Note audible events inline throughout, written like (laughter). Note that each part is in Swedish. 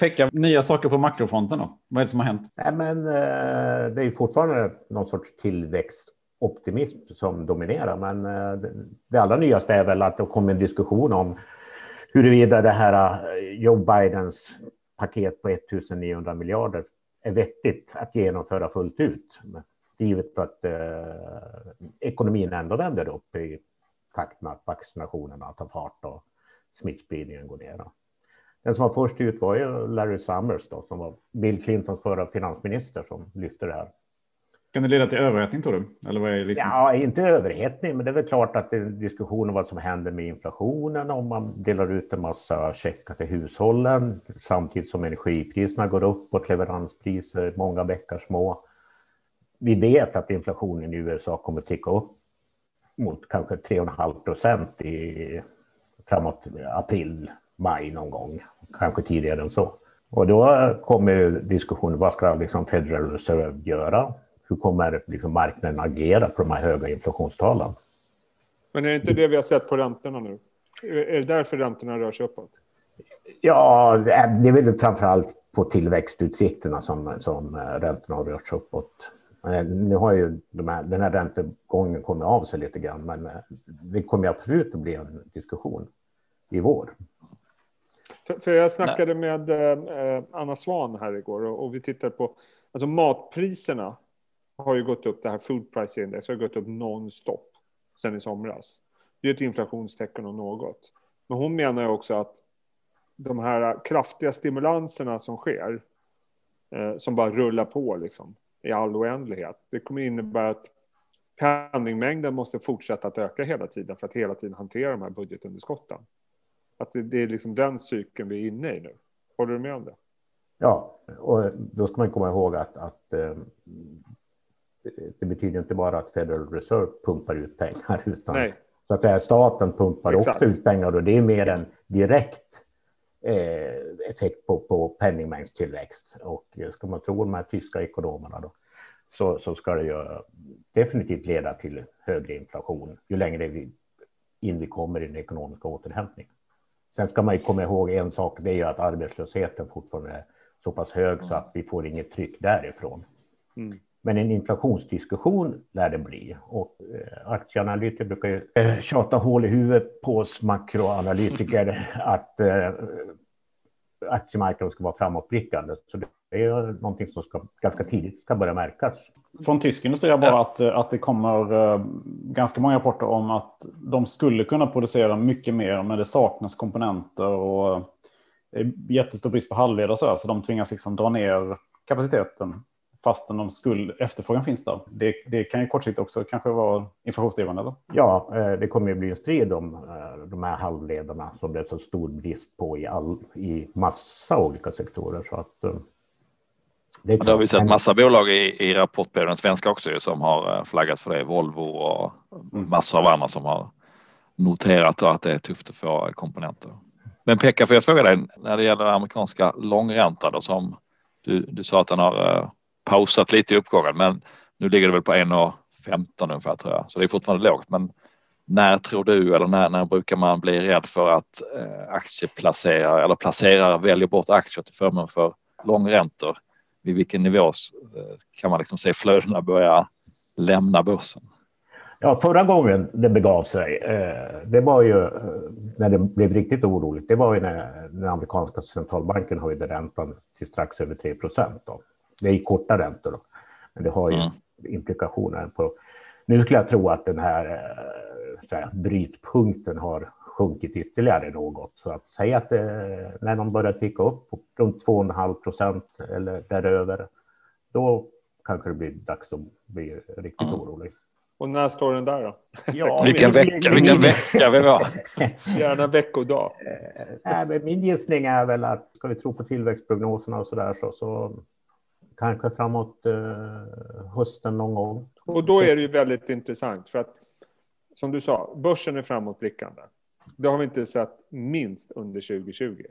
Pekka, nya saker på makrofronten då? Vad är det som har hänt? Nej, men, eh, det är fortfarande någon sorts tillväxtoptimism som dominerar. Men eh, det allra nyaste är väl att det kommer en diskussion om huruvida det här eh, Joe Bidens paket på 1900 miljarder är vettigt att genomföra fullt ut. Givet att eh, ekonomin ändå vänder upp i takt med att vaccinationerna tar fart och smittspridningen går ner. Den som var först ut var ju Larry Summers då, som var Bill Clintons förra finansminister som lyfte det här. Kan det leda till överhettning tror du? Eller vad är liksom... Ja, inte överhettning, men det är väl klart att det är en diskussion om vad som händer med inflationen om man delar ut en massa checkar till hushållen samtidigt som energipriserna går upp och leveranspriser många bäckar små. Vi vet att inflationen i USA kommer att ticka upp mot kanske 3,5 procent i framåt april, maj någon gång, kanske tidigare än så. Och då kommer diskussionen, vad ska liksom Federal Reserve göra? Hur kommer liksom marknaden agera på de här höga inflationstalen? Men är det inte det vi har sett på räntorna nu? Är det därför räntorna rör sig uppåt? Ja, det är väl framför allt på tillväxtutsikterna som, som räntorna har rört sig uppåt. Nu har ju de här, den här räntegången kommit av sig lite grann, men det kommer absolut att bli en diskussion i vår. För, för jag snackade Nej. med eh, Anna Svan här igår och, och, vi tittade på, alltså matpriserna har ju gått upp, det här food price index har gått upp nonstop sen i somras. Det är ett inflationstecken om något. Men hon menar ju också att de här kraftiga stimulanserna som sker, eh, som bara rullar på liksom, i all oändlighet, det kommer innebära att penningmängden måste fortsätta att öka hela tiden för att hela tiden hantera de här budgetunderskotten. Att det, det är liksom den cykeln vi är inne i nu. Håller du med om det? Ja, och då ska man komma ihåg att, att eh, det betyder inte bara att Federal Reserve pumpar ut pengar, (laughs) utan Nej. så att säga, staten pumpar Exakt. också ut pengar och det är mer en direkt eh, effekt på, på penningmängdstillväxt. Och ska man tro de här tyska ekonomerna då, så, så ska det ju definitivt leda till högre inflation ju längre vi, in vi kommer i den ekonomiska återhämtningen. Sen ska man ju komma ihåg en sak, det är ju att arbetslösheten fortfarande är så pass hög så att vi får inget tryck därifrån. Mm. Men en inflationsdiskussion lär det bli. Och eh, aktieanalytiker brukar ju eh, tjata hål i huvudet på oss makroanalytiker (laughs) att eh, aktiemarknaden ska vara framåtblickande. Så det är någonting som ska, ganska tidigt ska börja märkas. Från tysk industri är bara att, att det kommer uh, ganska många rapporter om att de skulle kunna producera mycket mer, men det saknas komponenter och uh, jättestor brist på halvledare så, här, så de tvingas liksom dra ner kapaciteten fastän de skulle, efterfrågan finns där. Det, det kan ju kortsiktigt också kanske vara inflationsdrivande? Eller? Ja, eh, det kommer ju bli en strid om de här halvledarna som det är så stor brist på i, all, i massa olika sektorer. Så att, det, det har vi sett massa bolag i, i rapportperioden svenska också som har eh, flaggat för det. Volvo och mm. massor av andra som har noterat att det är tufft att få komponenter. Men Pekka, får jag fråga dig när det gäller amerikanska långränta då som du, du sa att den har uh, pausat lite i uppgången, men nu ligger det väl på 1,15 ungefär tror jag, så det är fortfarande lågt. Men när tror du eller när, när brukar man bli rädd för att uh, aktieplacerare eller placerare väljer bort aktier till förmån för långräntor? Vid vilken nivå eh, kan man liksom se flödena börja lämna börsen? Ja, förra gången det begav sig, eh, det var ju eh, när det blev riktigt oroligt. Det var ju när den amerikanska centralbanken höjde räntan till strax över 3 procent. Det är korta räntor, då. men det har ju mm. implikationer på. Nu skulle jag tro att den här, så här brytpunkten har sjunkit ytterligare något. Så att säga att när de börjar ticka upp runt 2,5 procent eller däröver, då kanske det blir dags att bli riktigt mm. orolig. Och när står den där då? Ja, (laughs) vilken vecka, vilken vecka vi var. (laughs) Gärna veckodag. Äh, men min gissning är väl att ska vi tro på tillväxtprognoserna och så där så, så kanske framåt eh, hösten någon gång. Och då är det ju väldigt intressant för att som du sa, börsen är framåtblickande. Det har vi inte sett minst under 2020.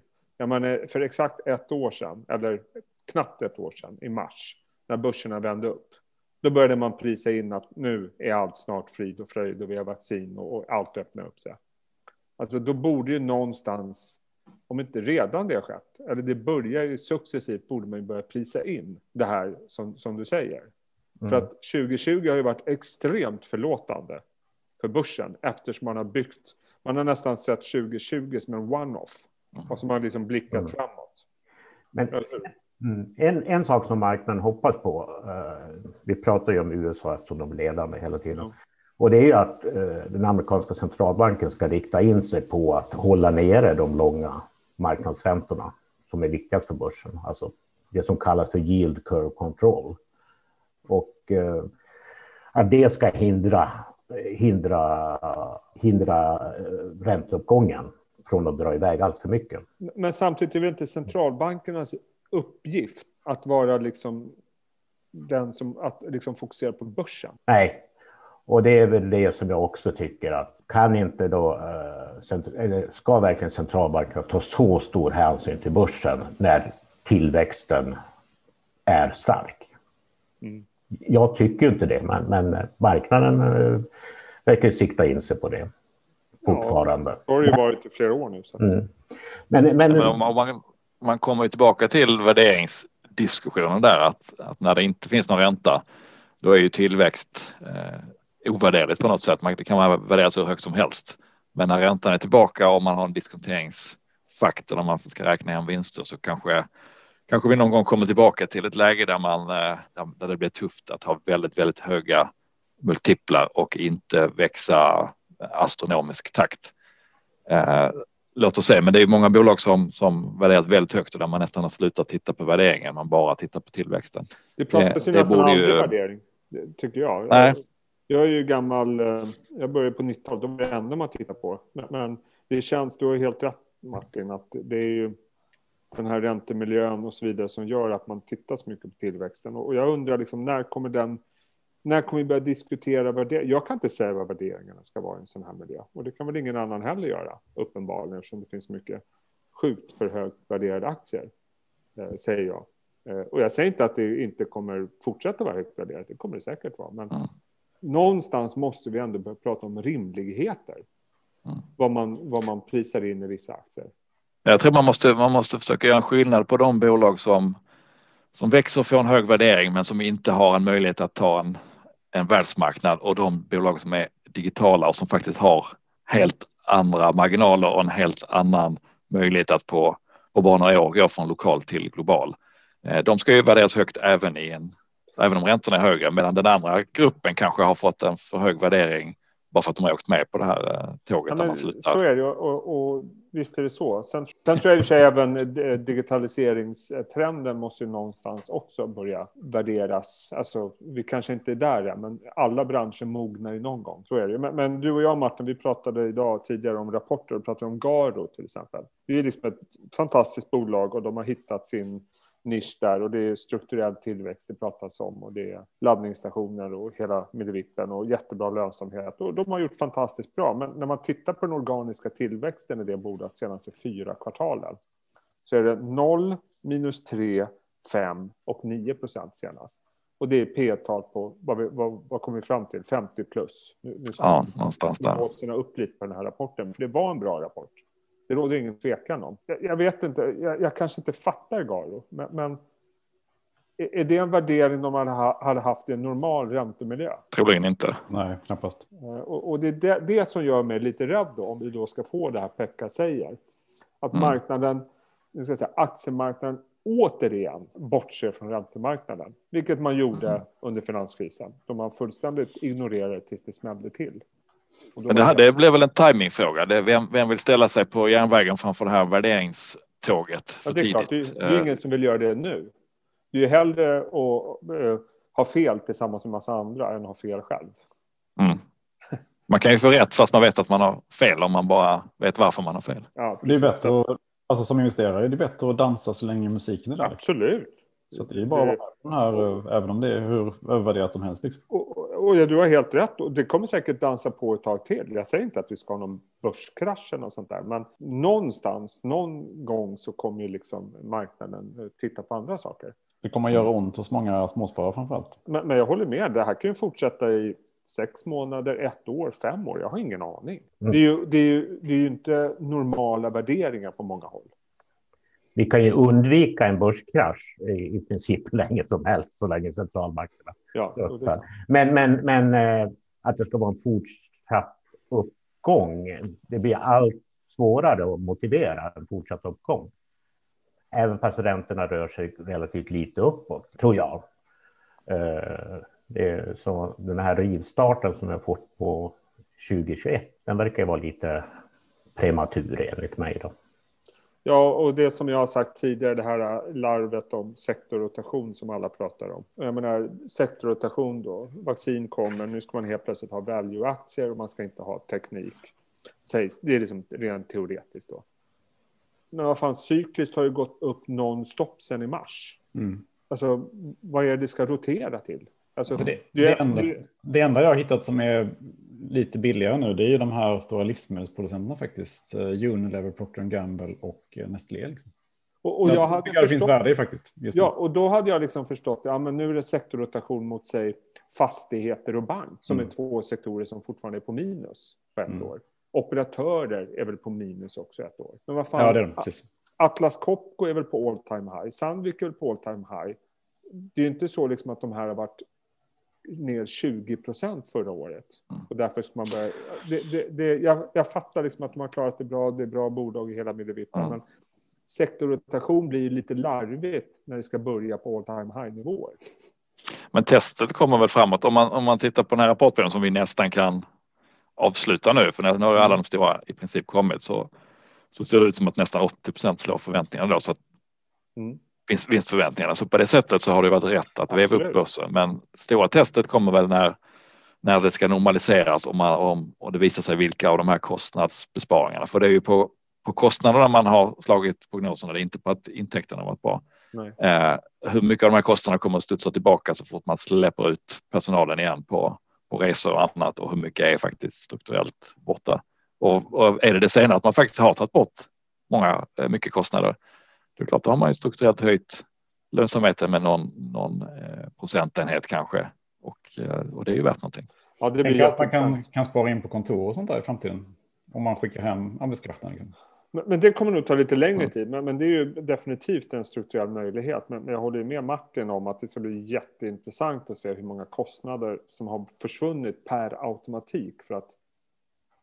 Jag menar, för exakt ett år sedan, eller knappt ett år sedan, i mars, när börserna vände upp, då började man prisa in att nu är allt snart frid och fröjd och vi har vaccin och, allt öppnar upp sig. Alltså då borde ju någonstans, om inte redan det har skett, eller det börjar ju successivt, borde man ju börja prisa in det här som, som du säger. Mm. För att 2020 har ju varit extremt förlåtande för börsen eftersom man har byggt, man har nästan sett 2020 som en one-off. Och som har liksom blickat mm. framåt. Men mm, en, en sak som marknaden hoppas på, uh, vi pratar ju om USA som de ledande hela tiden, och det är ju att uh, den amerikanska centralbanken ska rikta in sig på att hålla nere de långa marknadsräntorna som är viktigast för börsen, alltså det som kallas för yield curve control. Och uh, att det ska hindra hindra, hindra eh, ränteuppgången från att dra iväg allt för mycket. Men samtidigt är det inte centralbankernas uppgift att vara liksom den som att liksom fokusera på börsen? Nej, och det är väl det som jag också tycker att kan inte då, eh, eller ska verkligen centralbankerna ta så stor hänsyn till börsen när tillväxten är stark? Mm jag tycker inte det, men, men marknaden eh, verkar sikta in sig på det fortfarande. Ja, det har ju varit i flera år nu. Så. Mm. Men, men, men man, man kommer ju tillbaka till värderingsdiskussionen där att, att, när det inte finns någon ränta då är ju tillväxt eh, ovärderligt på något sätt. Man, det kan man värdera så högt som helst. Men när räntan är tillbaka och man har en diskonteringsfaktor när man ska räkna hem vinster så kanske kanske vi någon gång kommer tillbaka till ett läge där man eh, där det blir tufft att ha väldigt, väldigt höga multiplar och inte växa astronomisk takt. Eh, låt oss se, men det är många bolag som, som värderas väldigt högt och där man nästan har slutat titta på värderingen, man bara tittar på tillväxten. Det pratas ju det, nästan aldrig ju... värdering, tycker jag. Nej. Jag är ju gammal, eh, jag började på 90-talet, då var det enda man tittar på. Men, men det känns, du har helt rätt Martin, att det är ju den här räntemiljön och så vidare som gör att man tittar så mycket på tillväxten. Och jag undrar liksom, när kommer den när kommer vi börja diskutera värderingar? Jag kan inte säga vad värderingarna ska vara i en sån här miljö. Och det kan väl ingen annan heller göra, uppenbarligen, eftersom det finns mycket sjukt för högt värderade aktier, eh, säger jag. Eh, och jag säger inte att det inte kommer fortsätta vara högt värderat, det kommer det säkert vara. Men mm. någonstans måste vi ändå börja prata om rimligheter. Mm. Vad, man, vad man prisar in i vissa aktier. Jag tror man måste, man måste försöka göra en skillnad på de bolag som, som växer och får en hög värdering men som inte har en möjlighet att ta en, en världsmarknad och de bolag som är digitala och som faktiskt har helt andra marginaler och en helt annan möjlighet att på, på bara några år gå från lokal till global. Eh, de ska ju värderas högt även i en, även om räntorna är högre, medan den andra gruppen kanske har fått en för hög värdering bara för att de har åkt med på det här eh, tåget ja, där man slutar. Så är det och, och visst är det så. Sen, sen tror jag i och för sig även eh, digitaliseringstrenden måste ju någonstans också börja värderas. Alltså, vi kanske inte är där än, men alla branscher mognar ju någon gång. Så är det. Men, men, du och jag Martin, vi pratade idag tidigare om rapporter och pratade om Garo till exempel. Det är liksom ett fantastiskt bolag och de har hittat sin nisch där och det är strukturell tillväxt det pratas om och det är laddningsstationer och hela middevippen och jättebra lönsamhet och de har gjort fantastiskt bra. Men när man tittar på den organiska tillväxten i det bolaget senaste fyra kvartalen så är det 0, minus 3, 5 och 9 procent senast. Och det är P tal på, vad, vi, vad, vad kommer vi fram till, 50 plus. Nu, nu ja, någonstans där. Vi måste upp lite på den här rapporten, för det var en bra rapport. Det råder ingen tvekan om. Jag, jag vet inte, jag, jag, kanske inte fattar Garo, men, men är det en värdering de hade haft i en normal räntemiljö? Troligen inte. Nej, knappast. Eh, och, och det är det, det, som gör mig lite rädd då, om vi då ska få det här Pekka säger. Att mm. marknaden, nu ska jag säga, aktiemarknaden återigen bortser från räntemarknaden. Vilket man gjorde mm. under finanskrisen. Då man fullständigt ignorerade tills det smällde till. Men det, här, det blev väl en timingfråga. Vem, vem vill ställa sig på järnvägen framför det här värderingståget för ja, det är tidigt? Klart, det, det är ingen som vill göra det nu. Det är ju hellre att uh, ha fel tillsammans med massa andra än att ha fel själv. Mm. Man kan ju få rätt fast man vet att man har fel om man bara vet varför man har fel. Ja, det är bättre att, alltså som investerare är det bättre att dansa så länge musiken är där. Absolut. Så det är bara det, den här, även om det är hur övervärderat som helst. Liksom. Och, du har helt rätt. Det kommer säkert dansa på ett tag till. Jag säger inte att vi ska ha någon börskrasch och sånt där. Men någonstans, någon gång så kommer ju liksom marknaden eh, titta på andra saker. Det kommer att göra ont hos många småsparare framför allt. Men, men jag håller med. Det här kan ju fortsätta i sex månader, ett år, fem år. Jag har ingen aning. Mm. Det, är ju, det, är ju, det är ju inte normala värderingar på många håll. Vi kan ju undvika en börskrasch i, i princip hur (laughs) länge som helst, så länge centralbankerna ja, Men, men, men eh, att det ska vara en fortsatt uppgång, det blir allt svårare att motivera en fortsatt uppgång. Även fast räntorna rör sig relativt lite uppåt, tror jag. Eh, det är så den här rivstarten som jag fått på 2021, den verkar vara lite prematur enligt mig. Då. Ja, och det som jag har sagt tidigare, det här larvet om sektorrotation som alla pratar om. Jag menar, sektorrotation då, vaccin kommer, nu ska man helt plötsligt ha value-aktier och man ska inte ha teknik. Sägs, det är liksom rent teoretiskt då. Men vad fan, cykliskt har ju gått upp non-stop sen i mars. Mm. Alltså, vad är det det ska rotera till? Alltså, det, det, enda, det enda jag har hittat som är lite billigare nu, det är ju de här stora livsmedelsproducenterna faktiskt. Uh, Unilever, Procter Gamble och uh, Nestlé. Liksom. Och, och jag, jag hade förstått, det finns värde i faktiskt. ja, och då hade jag liksom förstått, ja men nu är det sektorrotation mot sig fastigheter och bank, som mm. är två sektorer som fortfarande är på minus på ett mm. år. Operatörer är väl på minus också ett år. Men vad fan, ja, det är de, precis. Atlas Copco är väl på all time high, Sandvik är väl på all time high. Det är ju inte så liksom att de här har varit ner 20 procent förra året. Mm. Och därför ska man börja... Det, det, det, jag, jag fattar liksom att de har klarat det bra, det är bra bolag i hela Middelvippen, mm. men sektorrotation blir lite larvigt när det ska börja på all time high-nivåer. Men testet kommer väl framåt om man, om man tittar på den här rapporten som vi nästan kan avsluta nu, för nu har alla de stora i princip kommit så, så ser det ut som att nästan 80 procent slår förväntningarna då. Så att mm vinst, vinstförväntningarna. Så på det sättet så har det varit rätt att veva upp börsen. Men stora testet kommer väl när, när det ska normaliseras och, man, om, och det visar sig vilka av de här kostnadsbesparingarna. För det är ju på, på kostnaderna man har slagit prognoserna, det är inte på att intäkterna har varit bra. Eh, hur mycket av de här kostnaderna kommer att studsa tillbaka så fort man släpper ut personalen igen på, på resor och annat och hur mycket är faktiskt strukturellt borta. Och, och är det det senare att man faktiskt har tagit bort många, eh, mycket kostnader det är klart, då har man ju strukturellt höjt lönsamheten med någon, någon eh, procentenhet kanske och, eh, och det är ju värt någonting. Ja, det blir att man kan, kan spara in på kontor och sånt där i framtiden om man skickar hem arbetskraften. Liksom. Men, men, det kommer nog ta lite längre tid, men, men, det är ju definitivt en strukturell möjlighet. Men, men jag håller med Martin om att det ska bli jätteintressant att se hur många kostnader som har försvunnit per automatik för att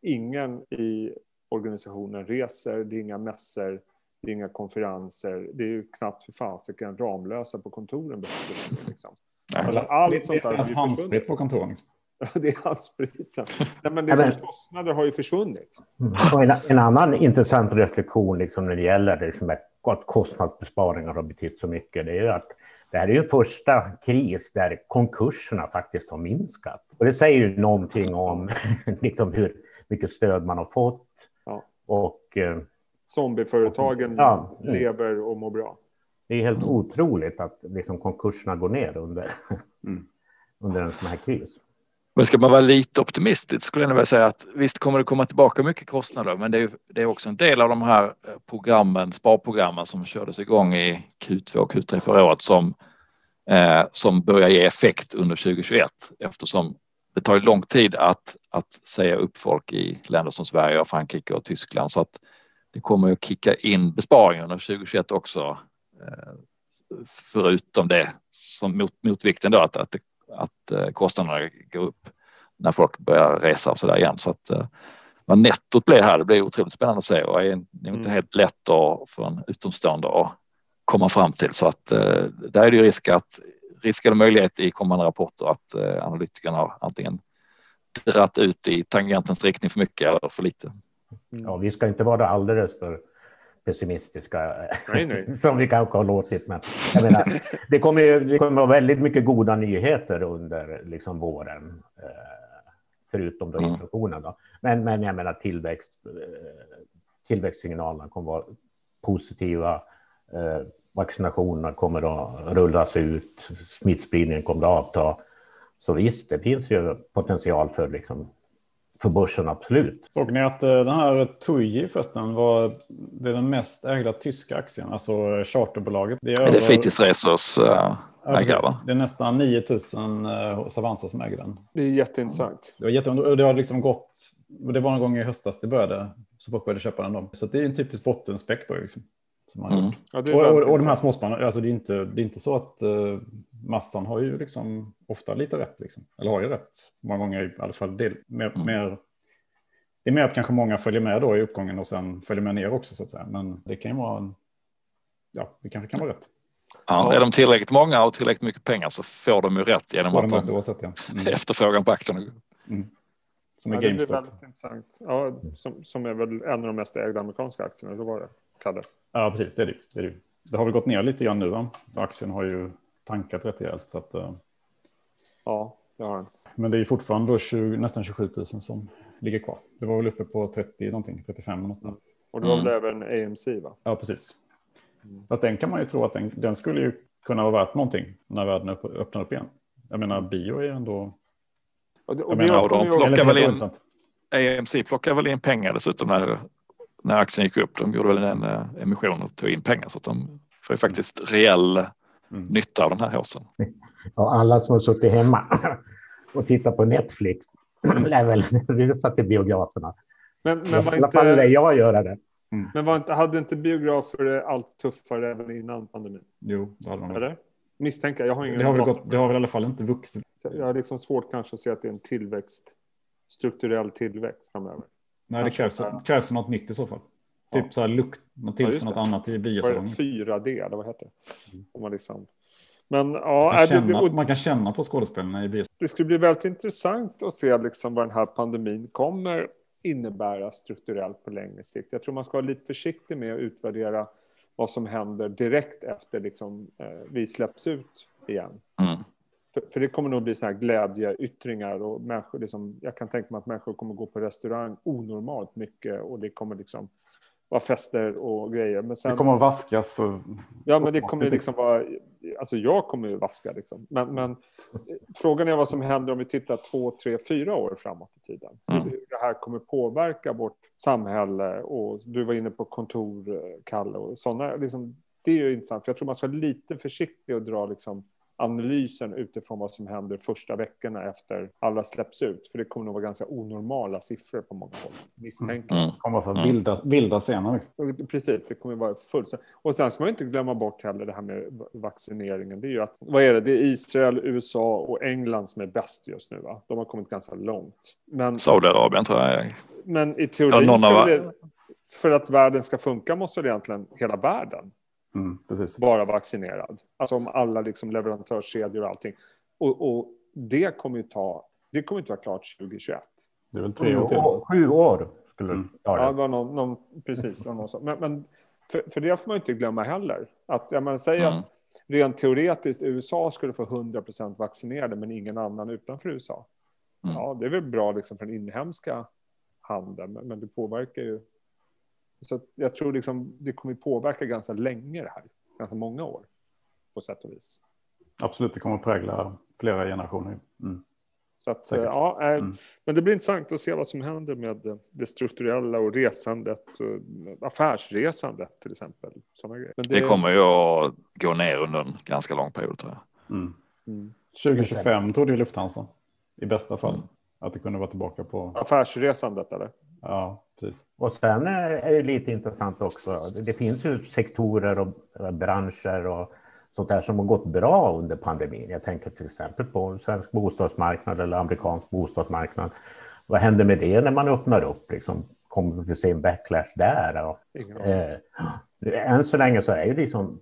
ingen i organisationen reser, det är inga mässor, det är inga konferenser, det är ju knappt för fasiken Ramlösa på kontoren behövs det liksom. Alltså, allt sånt där. Det är handsprit på kontoren. Liksom. det är handspriten. Nej, men det som kostnader har ju försvunnit. Mm. En, en, annan intressant reflektion liksom när det gäller liksom att kostnadsbesparingar har betytt så mycket, det är att det här är ju första kris där konkurserna faktiskt har minskat. Och det säger ju någonting om (laughs) liksom hur mycket stöd man har fått. Ja. Och eh, zombieföretagen ja, lever och mår bra. Det är helt otroligt att liksom konkurserna går ner under, mm. (laughs) under en sån här kris. Men ska man vara lite optimistisk skulle jag vilja säga att visst kommer det komma tillbaka mycket kostnader, men det är, det är också en del av de här eh, programmen, sparprogrammen som kördes igång i Q2 och Q3 förra året som, eh, som börjar ge effekt under 2021 eftersom det tar lång tid att, att säga upp folk i länder som Sverige, och Frankrike och Tyskland så att det kommer att kicka in besparingar under 2021 också. Eh, förutom det som mot, motvikten då att, att, att eh, kostnaderna går upp när folk börjar resa och så där igen. Så att eh, vad nettot blir här, det blir otroligt spännande att se och är inte mm. helt lätt att, för en utomstående att komma fram till. Så att där är det ju risk att risk eller möjlighet i kommande rapporter att analytikerna antingen dratt ut i tangentens riktning för mycket eller för lite. Mm. Ja, vi ska inte vara alldeles för pessimistiska nej, nej. (laughs) som vi kanske har låtit. Men jag menar, det kommer det kommer vara väldigt mycket goda nyheter under liksom våren, eh, förutom då mm. inflationen. Då. Men, men jag menar tillväxt, eh, tillväxtsignalerna kommer vara positiva. Eh, vaccinationerna kommer att rullas ut, smittspridningen kommer att avta. Så visst, det finns ju potential för liksom för börsen, absolut. Såg ni att eh, den här TUI förresten var det är den mest ägda tyska aktien, alltså charterbolaget? Det är, är det fritidsresors äh, ägare? Ja, det är nästan 9000 äh, hos Avanza som äger den. Det är jätteintressant. Det, var jätte, det har liksom gått, det var en gång i höstas det började, så folk började köpa den då. Så det är en typisk bottenspektor. Liksom. Som man mm. ja, och, och, och de här småspannen, alltså det är inte, det är inte så att uh, massan har ju liksom ofta lite rätt, liksom. eller har ju rätt många gånger i alla fall. Det, mer, mm. mer, det är mer att kanske många följer med då i uppgången och sen följer med ner också så att säga. Men det kan ju vara en, ja, det kanske kan vara rätt. Ja, är de tillräckligt många och tillräckligt mycket pengar så får de ju rätt genom att de, oavsett, ja. mm. (laughs) efterfrågan på aktierna. Mm. Som är ja, GameStop. Det blir väldigt intressant. Ja, som, som är väl en av de mest ägda amerikanska aktierna. Då var det Kalle. Ja, precis. Det är det. Det, är det. det har väl gått ner lite grann nu. Va? Aktien har ju tankat rätt rejält. Så att, uh... Ja, det har den. Men det är fortfarande då 20, nästan 27 000 som ligger kvar. Det var väl uppe på 30 någonting, 35 något. Mm. Och det var väl mm. även AMC va? Ja, precis. Mm. Fast den kan man ju tro att den, den skulle ju kunna vara värt någonting när världen öppnar upp igen. Jag menar, bio är ändå... Och det, och menar, och de plockar väl in, AMC plockar väl in pengar dessutom när, när aktien gick upp. De gjorde väl en uh, emission och tog in pengar så att de får ju faktiskt reell mm. nytta av den här håsen. Ja, alla som har suttit hemma (clears throat) och tittat på Netflix (clears throat) lär väl (laughs) rusa till biograferna. Men, men var I alla fall lär jag göra det. Mm. Men var inte, hade inte biografer allt tuffare även innan pandemin? Jo, det hade man. Eller? Misstänker jag. har ingen det har, väl gått, det har väl i alla fall inte vuxit. Jag har liksom svårt kanske att se att det är en tillväxt, strukturell tillväxt framöver. Nej, det krävs, det krävs något nytt i så fall. Typ ja. så här lukt, något till ja, något annat i biosalongen. 4D, eller vad heter det? Mm. Om man, liksom... Men, ja, man, kan känna, det, man kan känna på skådespelarna i bio. Det skulle bli väldigt intressant att se liksom vad den här pandemin kommer innebära strukturellt på längre sikt. Jag tror man ska vara lite försiktig med att utvärdera vad som händer direkt efter liksom, eh, vi släpps ut igen. Mm. För, för, det kommer nog bli så här glädjeyttringar och människor, liksom, jag kan tänka mig att människor kommer gå på restaurang onormalt mycket och det kommer liksom vara fester och grejer. Men sen, det kommer att vaskas. Och... Ja, men det kommer liksom vara... Alltså jag kommer ju vaska liksom. Men, men frågan är vad som händer om vi tittar två, tre, fyra år framåt i tiden. Mm. Hur det här kommer påverka vårt samhälle och du var inne på kontor, Kalle, och sådana. Liksom, det är ju intressant, för jag tror man ska vara lite försiktig och dra liksom analysen utifrån vad som händer första veckorna efter alla släpps ut. För det kommer nog vara ganska onormala siffror på många håll. Misstänker mm. Det kommer vara så vilda, vilda scener. Liksom. Precis, det kommer vara fullt. Och sen ska man inte glömma bort heller det här med vaccineringen. Det är ju att, vad är det, det är Israel, USA och England som är bäst just nu. Va? De har kommit ganska långt. Men, Saudiarabien tror jag. Men i teorin, ska det, för att världen ska funka måste det egentligen hela världen Mm, vara vaccinerad. Alltså om alla liksom leverantörskedjor och allting. Och, och, det kommer ju ta, det kommer inte vara klart 2021. Det är väl tre år till. Sju år skulle mm. ja, det var någon, någon precis. Någon, men, men för, för, det får man inte glömma heller. Att, ja, man säger mm. att rent teoretiskt USA skulle få 100 procent vaccinerade men ingen annan utanför USA. Mm. Ja, det är väl bra liksom för den inhemska handeln, men, men det påverkar ju så jag tror liksom det kommer påverka ganska länge det här, ganska många år på sätt och vis. Absolut, det kommer att prägla flera generationer. Mm. Så att, ja, äh, mm. Men det blir intressant att se vad som händer med det strukturella och resandet, affärsresandet till exempel. Det... det... kommer ju att gå ner under en ganska lång period tror jag. Mm. 2025 mm. trodde ju Lufthansa i bästa fall mm. att det kunde vara tillbaka på. Affärsresandet eller? Ja, precis. Och sen är det lite intressant också. Det finns ju sektorer och branscher och sånt där som har gått bra under pandemin. Jag tänker till exempel på svensk bostadsmarknad eller amerikansk bostadsmarknad. Vad händer med det när man öppnar upp? Liksom, kommer vi se en backlash där? Och, eh, än så länge så är ju liksom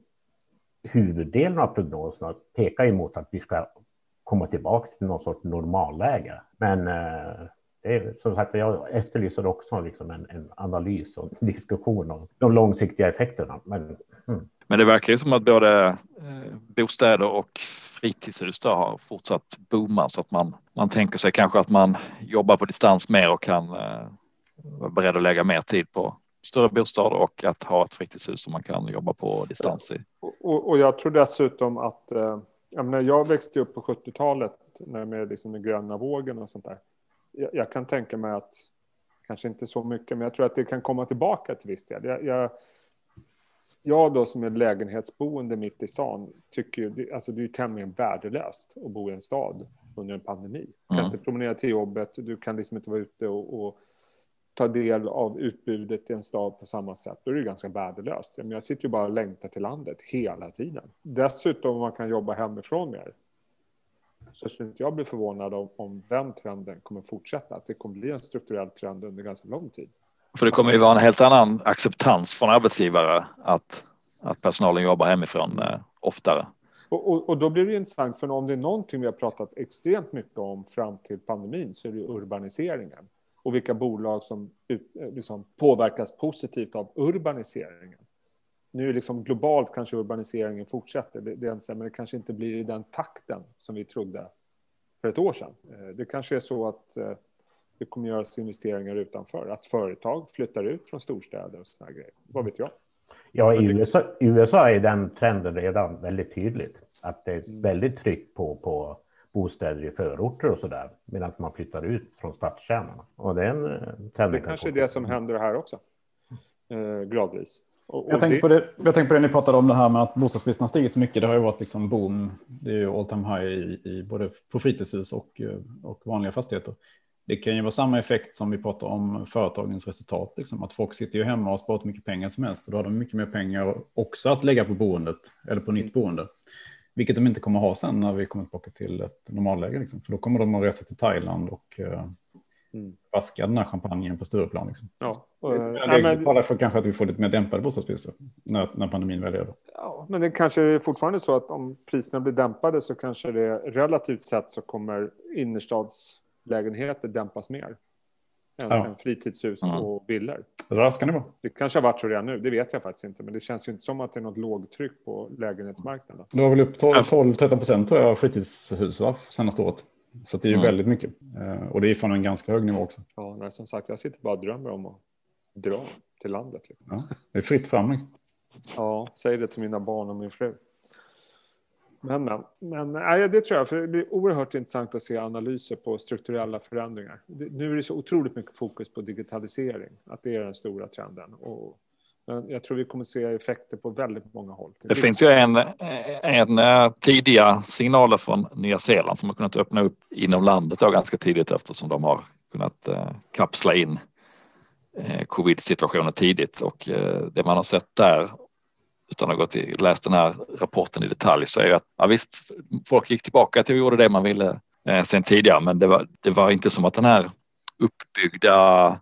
huvuddelen av prognoserna pekar emot att vi ska komma tillbaka till någon sorts normalläge. Men eh, det är, som sagt, jag efterlyser också liksom en, en, analys och en diskussion om de långsiktiga effekterna. Men, mm. Men det verkar ju som att både eh, bostäder och fritidshus har fortsatt booma så att man, man tänker sig kanske att man jobbar på distans mer och kan eh, vara beredd att lägga mer tid på större bostad och att ha ett fritidshus som man kan jobba på distans i. Och, och jag tror dessutom att eh, jag, menar, jag växte upp på 70-talet med liksom den gröna vågen och sånt där jag, jag, kan tänka mig att, kanske inte så mycket, men jag tror att det kan komma tillbaka till viss del. Jag, jag, jag då som är lägenhetsboende mitt i stan tycker ju, alltså det är ju tämligen värdelöst att bo i en stad under en pandemi. Du kan mm. inte promenera till jobbet, du kan liksom inte vara ute och, och ta del av utbudet i en stad på samma sätt, då är det ganska värdelöst. Jag sitter ju bara och längtar till landet hela tiden. Dessutom om man kan jobba hemifrån mer, så skulle inte jag bli förvånad om, om den trenden kommer fortsätta, att det kommer bli en strukturell trend under ganska lång tid. För det kommer ju vara en helt annan acceptans från arbetsgivare att, att personalen jobbar hemifrån eh, oftare. Och, och, och, då blir det intressant, för om det är någonting vi har pratat extremt mycket om fram till pandemin så är det urbaniseringen och vilka bolag som eh, liksom påverkas positivt av urbaniseringen. Nu är liksom globalt kanske urbaniseringen fortsätter, det, det, men det kanske inte blir i den takten som vi trodde för ett år sedan. Eh, det kanske är så att eh, det kommer göras investeringar utanför, att företag flyttar ut från storstäder och sådana grejer. Vad vet jag? Ja, i USA, USA är den trenden redan väldigt tydligt. Att det är mm. väldigt tryck på, på bostäder i förorter och så där, medan man flyttar ut från stadskärnorna. Och det är en eh, trend. Det kanske är det som händer här också, eh, gradvis. Och, och jag, tänkte på det, jag tänkte på det ni pratade om det här med att bostadsbristen har stigit så mycket. Det har ju varit liksom boom. Det är ju all time high i, i både på fritidshus och, eh, och vanliga fastigheter. Det kan ju vara samma effekt som vi pratar om företagens resultat. Liksom. Att folk sitter ju hemma och har sparat mycket pengar som helst. Och då har de mycket mer pengar också att lägga på boendet eller på nytt boende. Vilket de inte kommer ha sen när vi kommer tillbaka till ett normalläge. Liksom. För då kommer de att resa till Thailand och uh, mm. vaska den här champagnen på Stureplan. Liksom. Ja. Och, det men... talar för kanske att vi får lite mer dämpade bostadspriser när, när pandemin väl är över. Ja, men det kanske är fortfarande så att om priserna blir dämpade så kanske det relativt sett så kommer innerstadslägenheter dämpas mer än, ja. än fritidshus mm. och villor. Så kan det vara. Det kanske har varit så redan nu, det vet jag faktiskt inte. Men det känns ju inte som att det är något lågtryck på lägenhetsmarknaden. Det var väl upp 12-13 procent tror jag fritidshus va, senaste året. Så det är ju mm. väldigt mycket. Eh, och det är från en ganska hög nivå också. Ja, nej, som sagt, jag sitter bara och drömmer om att dra till landet. Liksom. Ja, det är fritt fram liksom. Ja, säg det till mina barn och min fru. Men, men, men nej, det tror jag, för det blir oerhört intressant att se analyser på strukturella förändringar. nu är det så otroligt mycket fokus på digitalisering, att det är den stora trenden. Och, men jag tror vi kommer se effekter på väldigt många håll. Det, finns ju en, en eh, tidiga signaler från Nya Zeeland som har kunnat öppna upp inom landet då ganska tidigt eftersom de har kunnat eh, kapsla in eh, covid-situationen tidigt och det man har sett där utan att ha gått i, läst den här rapporten i detalj så är ju att ja, visst, folk gick tillbaka till och gjorde det man ville eh, sen tidigare, men det var, det var inte som att den här uppbyggda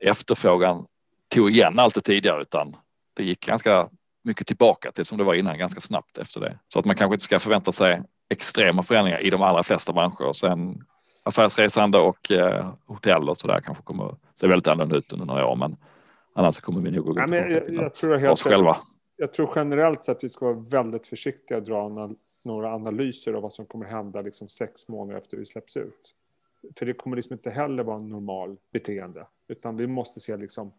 efterfrågan tog igen allt det tidigare, utan det gick ganska mycket tillbaka till som det var innan, ganska snabbt efter det. Så att man kanske inte ska förvänta sig extrema förändringar i de allra flesta branscher. Sen affärsresande och eh, hotell och så där kanske kommer se väldigt annorlunda ut under några år, men annars kommer vi nog gå ja, jag, jag till oss själva jag tror generellt sett att vi ska vara väldigt försiktiga och dra några analyser av vad som kommer hända liksom sex månader efter vi släpps ut. För det kommer liksom inte heller vara en normal beteende, utan vi måste se liksom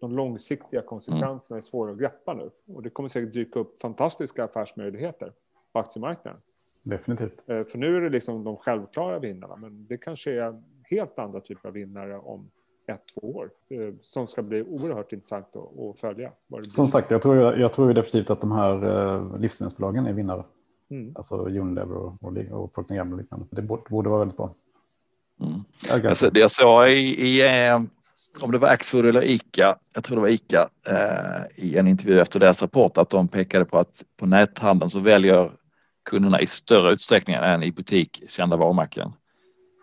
de långsiktiga konsekvenserna är svåra att greppa nu. Och det kommer säkert dyka upp fantastiska affärsmöjligheter på aktiemarknaden. Definitivt. Eh, för nu är det liksom de självklara vinnarna, men det kanske är helt andra typer av vinnare om ett, två år eh, som ska bli oerhört intressant att, att följa. Som sagt, jag tror, jag tror definitivt att de här eh, livsmedelsbolagen är vinnare. Mm. Alltså Unilever och, och, och Procter Gamble och liknande. Det borde, borde vara väldigt bra. Mm. Alltså, det jag sa i, i om det var Axfood eller Ica, jag tror det var Ica, eh, i en intervju efter deras rapport att de pekade på att på näthandeln så väljer kunderna i större utsträckning än i butik kända varumärken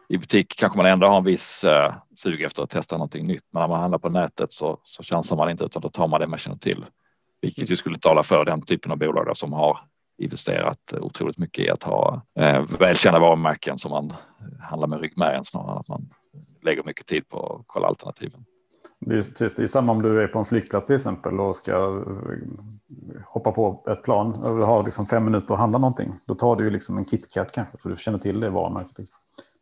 i butik kanske man ändå har en viss eh, sug efter att testa någonting nytt. Men när man handlar på nätet så, så chansar man inte utan då tar man det man känner till. Vilket ju skulle tala för den typen av bolag som har investerat otroligt mycket i att ha eh, välkända varumärken som man handlar med ryggmärgen snarare än att man lägger mycket tid på att kolla alternativen. Det är, precis, det är samma om du är på en flygplats till exempel och ska eh, hoppa på ett plan och har liksom fem minuter att handla någonting. Då tar du ju liksom en KitKat kanske för du känner till det varumärket.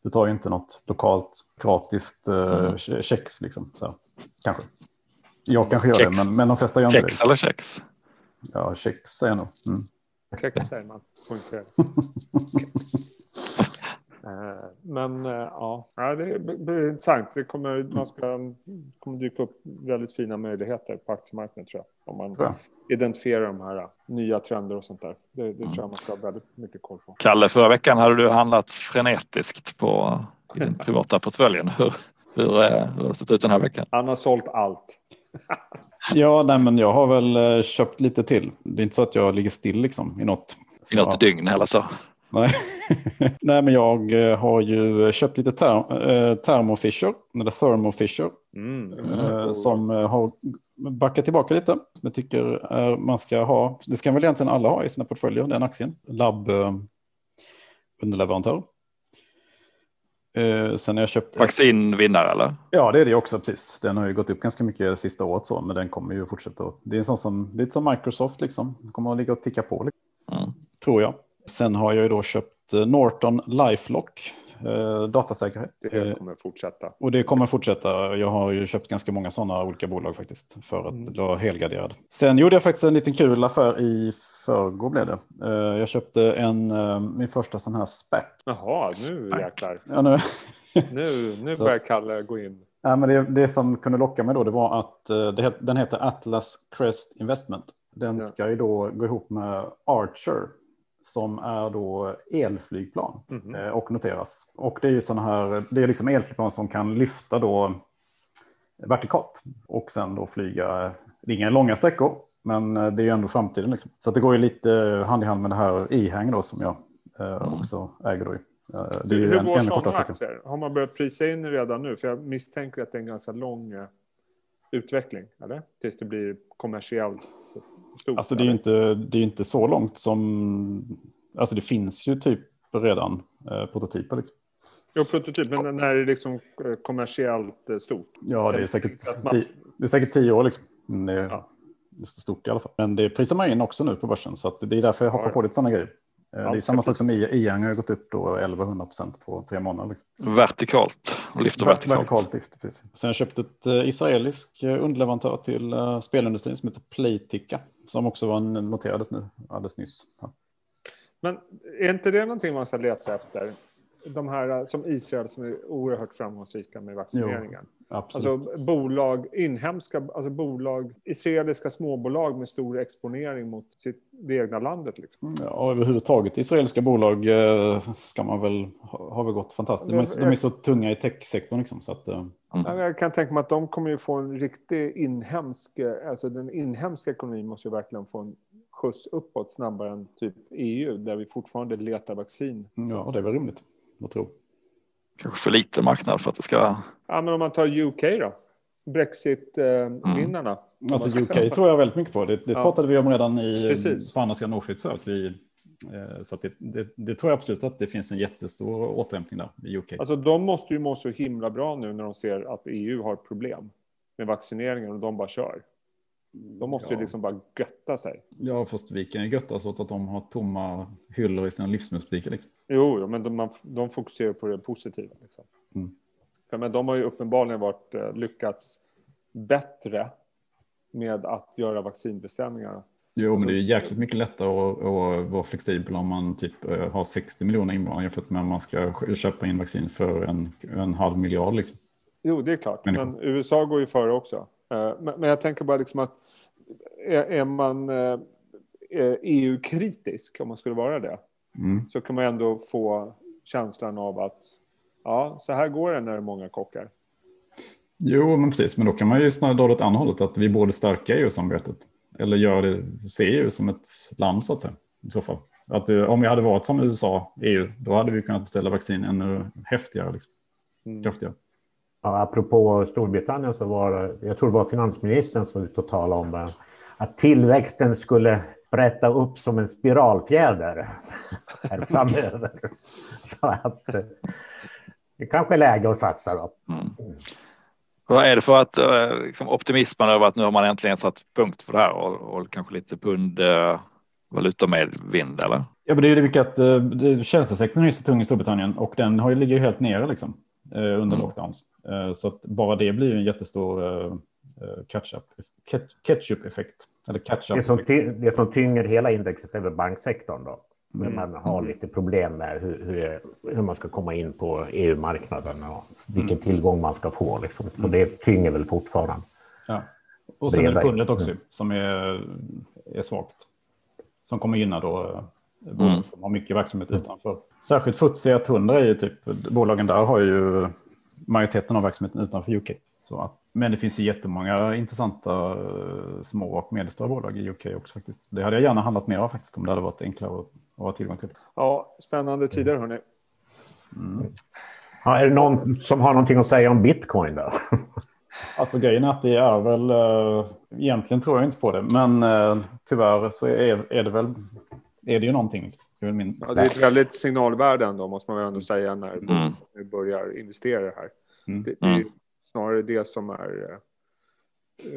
Du tar ju inte något lokalt gratis eh, mm. kex liksom. Så, kanske. Jag kanske gör kex. det, men, men de flesta gör inte det. Kex eller kex? Ja, kex säger jag nog. Mm. Kex säger man. (laughs) men eh, ja, det blir intressant. Det kommer, man ska, kommer dyka upp väldigt fina möjligheter på aktiemarknaden tror jag. Om man ja. identifierar de här nya trender och sånt där. Det, det tror jag man ska ha väldigt mycket koll på. Kalle, förra veckan hade du handlat frenetiskt på i den (laughs) privata portföljen. Hur, Hur, hur har det sett ut den här veckan? Han har sålt allt. (laughs) ja, nej, men jag har väl köpt lite till. Det är inte så att jag ligger still liksom i något. I något dygn eller så? Nej. (laughs) Nej, men jag har ju köpt lite ter Thermo Fisher, eller Thermo Fisher, mm. mm. som har backat tillbaka lite. Som jag tycker man ska ha, det ska väl egentligen alla ha i sina portföljer, den aktien. Lab underleverantör. Eh, sen har jag köpt... Vaccinvinnare eller? Ja, det är det också precis. Den har ju gått upp ganska mycket sista året så, men den kommer ju fortsätta. Det är en sån som, lite som Microsoft liksom. Den kommer att ligga och ticka på, liksom. mm. tror jag. Sen har jag ju då köpt eh, Norton Lifelock, eh, datasäkerhet. Det kommer fortsätta. Och det kommer fortsätta. Jag har ju köpt ganska många sådana olika bolag faktiskt för att mm. vara helgarderad. Sen gjorde jag faktiskt en liten kul affär i förrgår blev det. Jag köpte en, min första sån här SPAC. Jaha, nu jäklar. Ja, nu. (laughs) nu, nu börjar Kalle gå in. Ja, men det, det som kunde locka mig då det var att det, den heter Atlas Crest Investment. Den ja. ska ju då gå ihop med Archer som är då elflygplan mm och noteras. Och det är ju sådana här, det är liksom elflygplan som kan lyfta då vertikalt och sen då flyga, det är inga långa sträckor, men det är ju ändå framtiden. Liksom. Så det går ju lite hand i hand med det här ihäng då som jag mm. också äger. Då. Det är Hur en, går sådana aktier? Har man börjat prisa in redan nu? För jag misstänker att det är en ganska lång utveckling, eller? Tills det blir kommersiellt stort. Alltså det är ju inte, det är inte så långt som... Alltså det finns ju typ redan eh, prototyper. Liksom. Jo, prototyp, men när är det liksom eh, kommersiellt eh, stort? Ja, det är säkert, tio, det är säkert tio år liksom. Det är, ja. det är stort i alla fall. Men det prisar man in också nu på börsen, så det är därför jag hoppar ja. på lite sådana grejer. Ja, det är samma sak som IAN har gått upp då 1100 procent på tre månader. Liksom. Vertikalt, lyfter vertikalt. Vertikalt lyfter, precis. Sen har jag köpt ett israelisk underleverantör till spelindustrin som heter Playtika. Som också var noterades nu alldeles nyss. Ja. Men är inte det någonting man ska leta efter? De här som Israel som är oerhört framgångsrika med vaccineringen. Jo, alltså bolag, inhemska, alltså bolag, israeliska småbolag med stor exponering mot sitt, det egna landet. Liksom. Ja, överhuvudtaget israeliska bolag eh, ska man väl, har väl gått fantastiskt. De är, de är så tunga i techsektorn liksom. Så att, mm. Jag kan tänka mig att de kommer ju få en riktig inhemsk, alltså den inhemska ekonomin måste ju verkligen få en skjuts uppåt snabbare än typ EU där vi fortfarande letar vaccin. Ja, det är väl rimligt att tro. Kanske för lite marknad för att det ska... Ja, men om man tar UK då? Brexit-vinnarna. Mm. Alltså UK tror jag väldigt mycket på. Det, det ja. pratade vi om redan i, Precis. på andra sidan Nordsjön. Att vi, eh, så att det, det, det, tror jag absolut att det finns en jättestor återhämtning där i UK. Alltså de måste ju må så himla bra nu när de ser att EU har problem med vaccineringen och de bara kör. De måste ja. ju liksom bara götta sig. Ja, fast vi kan ju götta oss åt att de har tomma hyllor i sina livsmedelsbutiker. Liksom. Jo, men de, de fokuserar på det positiva. Liksom. Mm. För, men de har ju uppenbarligen varit, eh, lyckats bättre med att göra vaccinbeställningar. Jo, men det är jäkligt mycket lättare att, att vara flexibel om man typ eh, har 60 miljoner invånare jämfört med om man ska köpa in vaccin för en, en halv miljard. Liksom. Jo, det är klart. Människor. Men USA går ju före också. Eh, men jag tänker bara liksom att är man EU-kritisk, om man skulle vara det, mm. så kan man ändå få känslan av att ja, så här går det när det är många kockar. Jo, men precis. Men då kan man ju snarare dra åt andra hållet, att vi borde stärka EU-samarbetet. Eller göra det, se EU som ett land så att säga. I så fall. Att eh, om vi hade varit som USA, EU, då hade vi kunnat beställa vaccin ännu häftigare. Liksom. Mm. Kraftigare. Ja, apropå Storbritannien så var det, jag tror det var finansministern som var ute och talade om det, att tillväxten skulle brätta upp som en spiralfjäder (laughs) här framöver. (laughs) Så att eh, det kanske är läge att satsa då. Mm. Vad är det för att eh, liksom, optimismen över att nu har man äntligen satt punkt för det här och, och kanske lite pund eh, valuta med vind eller? Ja, men det är ju det vilket eh, tjänstesektorn är så tung i Storbritannien och den har ju ligger helt nere liksom eh, under mm. lockdowns. Eh, så att bara det blir ju en jättestor eh, catch-up, ketchup-effekt. Eller catch-up. Det, som det som tynger hela indexet är väl banksektorn då? Men mm. man har lite problem med hur, hur, hur man ska komma in på EU-marknaden och vilken mm. tillgång man ska få. Liksom. Och det tynger väl fortfarande. Ja. Och sen är det pundet också mm. som är, är svagt. Som kommer gynna då eh, bolag mm. som har mycket verksamhet utanför. Särskilt FTSE 100 är ju typ, bolagen där har ju majoriteten av verksamheten utanför UK. Så men det finns ju jättemånga intressanta eh, små och medelstora bolag i UK också faktiskt. Det hade jag gärna handlat mer av faktiskt om det hade varit enklare att, att ha tillgång till. Ja, spännande tider hörni. Mm. Ja, är det någon som har någonting att säga om bitcoin då? (laughs) Alltså grejen är att det är väl, äh, egentligen tror jag inte på det, men äh, tyvärr så är, är det väl, är det ju någonting. Det är, min... ja, det är ett väldigt signalvärde ändå, måste man väl ändå säga, när mm. vi börjar investera här. Mm. Det, det, är mm. snarare det som är,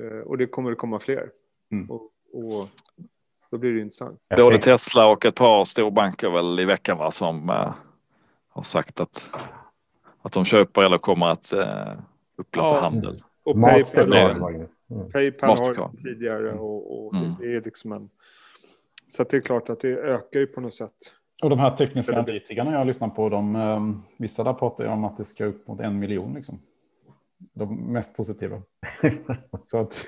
äh, och det kommer att komma fler. Mm. Och, och, då blir det intressant. Både Tesla och ett par storbanker väl i veckan va, som har sagt att, att de köper eller kommer att upplåta ja. handel. Och Paypal, mm. Paypal har tidigare och, och mm. det är liksom en... Så det är klart att det ökar ju på något sätt. Och de här tekniska analytikerna jag lyssnar på, de, um, vissa där pratar ju om att det ska upp mot en miljon. Liksom. De mest positiva. (laughs) så att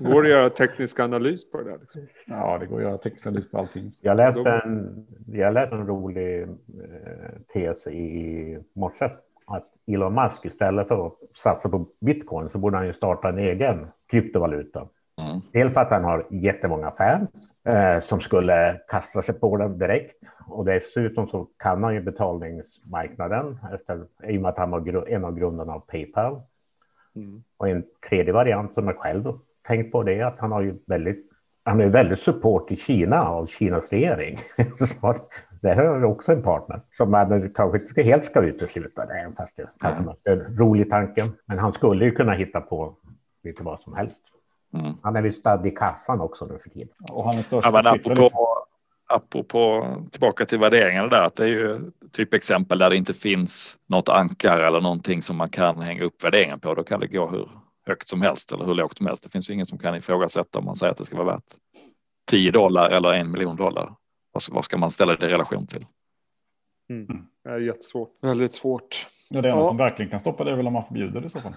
går det att göra teknisk analys på det där? Liksom? Ja, det går att göra teknisk analys på allting. Jag läste en, jag läste en rolig eh, tes i morse att Elon Musk istället för att satsa på bitcoin så borde han ju starta en egen kryptovaluta. Mm. Dels för att han har jättemånga fans eh, som skulle kasta sig på den direkt. Och dessutom så kan han ju betalningsmarknaden efter, i och med att han var en av grundarna av Paypal. Mm. Och en tredje variant som jag själv tänkt på det är att han har ju väldigt han är väldigt support i Kina av Kinas regering. (laughs) så det här är också en partner som man kanske inte helt ska utesluta. Det fast det kanske en rolig tanke. Men han skulle ju kunna hitta på lite vad som helst. Mm. Han är väl stadd i kassan också nu för tiden. Och han är störst ja, men apropå, liksom. apropå tillbaka till värderingarna där, att det är ju typ exempel där det inte finns något ankare eller någonting som man kan hänga upp värderingen på. Då kan det gå hur högt som helst eller hur lågt som helst. Det finns ju ingen som kan ifrågasätta om man säger att det ska vara värt 10 dollar eller en miljon dollar. Vad ska man ställa det i relation till? Mm. Det är jättesvårt. Väldigt svårt. Ja, det enda ja. som verkligen kan stoppa det är väl om man förbjuder det i så fall.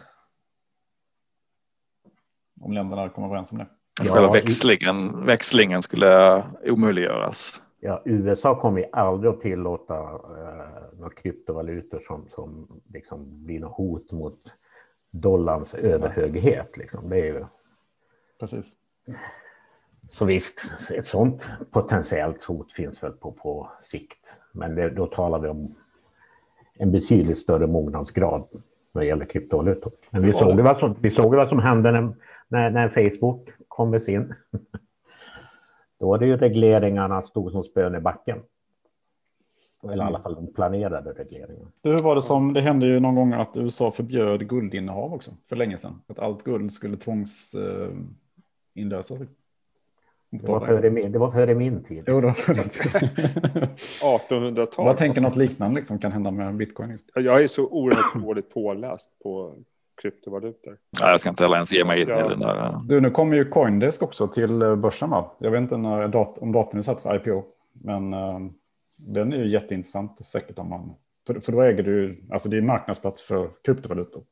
Om länderna kommer överens om det. Ja, Själva växlingen, växlingen skulle omöjliggöras. Ja, USA kommer ju aldrig att tillåta eh, några kryptovalutor som, som liksom blir något hot mot dollarns överhöghet. Liksom. Det är ju... Precis. Så visst, ett sånt potentiellt hot finns väl på, på sikt. Men det, då talar vi om en betydligt större mognadsgrad när det gäller kryptovalutor. Men vi såg, vad som, vi såg vad som hände när, när, när Facebook kom med sin. (laughs) Då var det ju regleringarna stod som spön i backen. Eller i alla fall de planerade regleringarna. Hur var det som, det hände ju någon gång att USA förbjöd guldinnehav också, för länge sedan. Att allt guld skulle tvångsinlösas. Eh, det var, före min, det var före min tid. Jo då. 1800-tal. Jag tänker något liknande liksom kan hända med bitcoin. Jag är så oerhört dåligt påläst på kryptovalutor. Nej, jag ska inte heller ens ge mig in ja. i den där. Du, nu kommer ju Coindesk också till eh, börsen va? Jag vet inte när dat om datorn är satt för IPO. Men uh, den är ju jätteintressant säkert om man... För, för då äger du, alltså det är marknadsplats för kryptovalutor.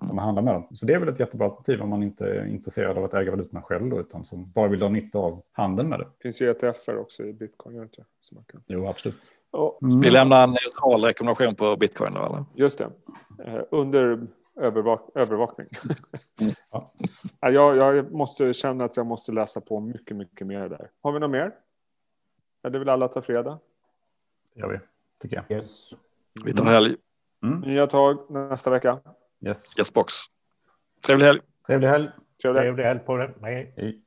Om man handlar med dem. Så det är väl ett jättebra alternativ om man inte är intresserad av att äga valutorna själv då, utan som bara vill ha nytta av handeln med det. Det finns ju ETFer också i bitcoin, gör inte så man kan... Jo, absolut. Mm. Vi lämnar en neutral rekommendation på bitcoin då, eller? Just det. Eh, under övervak övervakning. Mm. (laughs) ja. jag, jag måste känna att jag måste läsa på mycket, mycket mer där. Har vi något mer? Är det vill alla ta fredag? Det gör vi, tycker jag. Yes. Vi tar helg. Mm. Nya tag nästa vecka. Yes. Yes box. Trevlig helg. Trevlig helg. Trevlig helg på det. Hej. Hej.